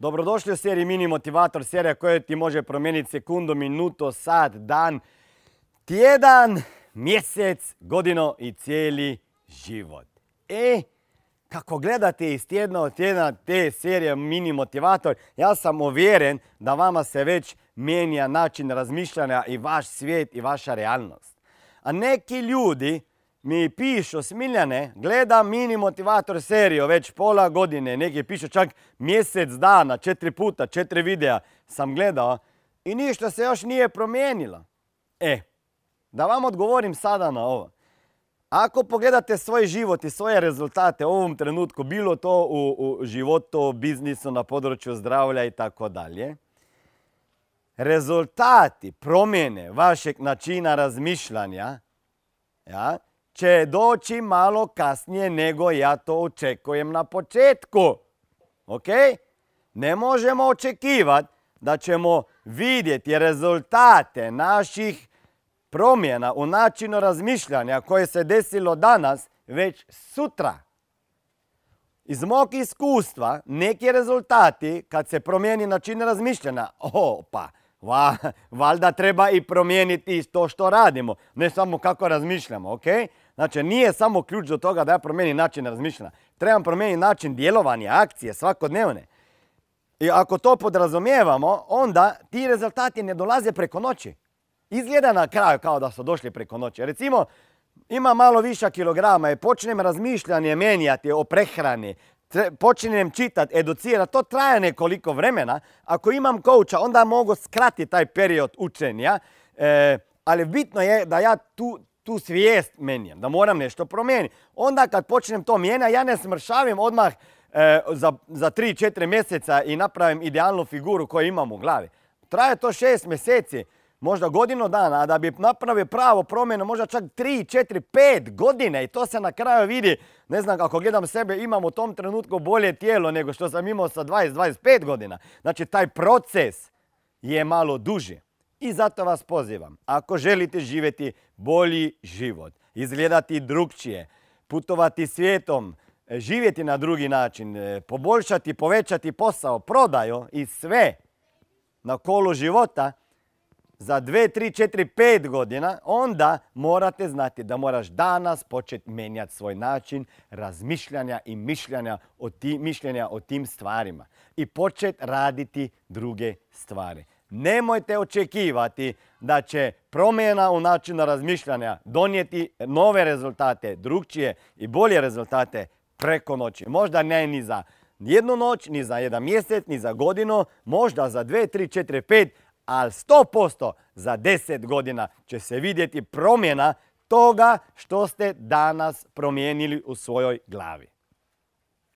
Dobrodošli u seriji Mini Motivator, serija koja ti može promijeniti sekundu, minuto, sat, dan, tjedan, mjesec, godino i cijeli život. E, kako gledate iz tjedna od tjedna te serije Mini Motivator, ja sam uvjeren da vama se već mijenja način razmišljanja i vaš svijet i vaša realnost. A neki ljudi mi pišu, Smiljane, gledam mini motivator seriju već pola godine, neki pišu čak mjesec dana, četiri puta, četiri videa sam gledao i ništa se još nije promijenilo. E, da vam odgovorim sada na ovo. Ako pogledate svoj život i svoje rezultate u ovom trenutku, bilo to u, u životu, biznisu, na području zdravlja i tako dalje, rezultati promjene vašeg načina razmišljanja ja, će doći malo kasnije nego ja to očekujem na početku. Ok? Ne možemo očekivati da ćemo vidjeti rezultate naših promjena u načinu razmišljanja koje se desilo danas već sutra. Iz mog iskustva neki rezultati kad se promijeni način razmišljanja, opa, va, valjda treba i promijeniti to što radimo, ne samo kako razmišljamo, ok? Znači, nije samo ključ do toga da ja promijenim način razmišljanja. Trebam promijeniti način djelovanja, akcije, svakodnevne. I ako to podrazumijevamo, onda ti rezultati ne dolaze preko noći. Izgleda na kraju kao da su došli preko noći. Recimo, ima malo viša kilograma i počnem razmišljanje menjati o prehrani, počnem čitati, educirati, to traje nekoliko vremena. Ako imam kouča, onda mogu skratiti taj period učenja, e, ali bitno je da ja tu, tu svijest menjam, da moram nešto promijeniti. Onda kad počnem to mijenjati, ja ne smršavim odmah e, za, za 3-4 mjeseca i napravim idealnu figuru koju imam u glavi. Traje to 6 mjeseci, možda godinu dana, a da bi napravio pravo promjenu, možda čak 3, 4, 5 godine i to se na kraju vidi, ne znam kako gledam sebe, imam u tom trenutku bolje tijelo nego što sam imao sa 20-25 godina. Znači taj proces je malo duži. I zato vas pozivam, ako želite živjeti bolji život, izgledati drugčije, putovati svijetom, živjeti na drugi način, e, poboljšati, povećati posao, prodaju i sve na kolu života, za 2, 3, 4, 5 godina, onda morate znati da moraš danas početi menjati svoj način razmišljanja i mišljenja o, ti, mišljenja o tim stvarima i početi raditi druge stvari. Nemojte očekivati da će promjena u načinu razmišljanja donijeti nove rezultate, drugčije i bolje rezultate preko noći. Možda ne ni za jednu noć, ni za jedan mjesec, ni za godinu, možda za dve, tri, četiri, pet, ali 100% za 10 godina će se vidjeti promjena toga što ste danas promijenili u svojoj glavi.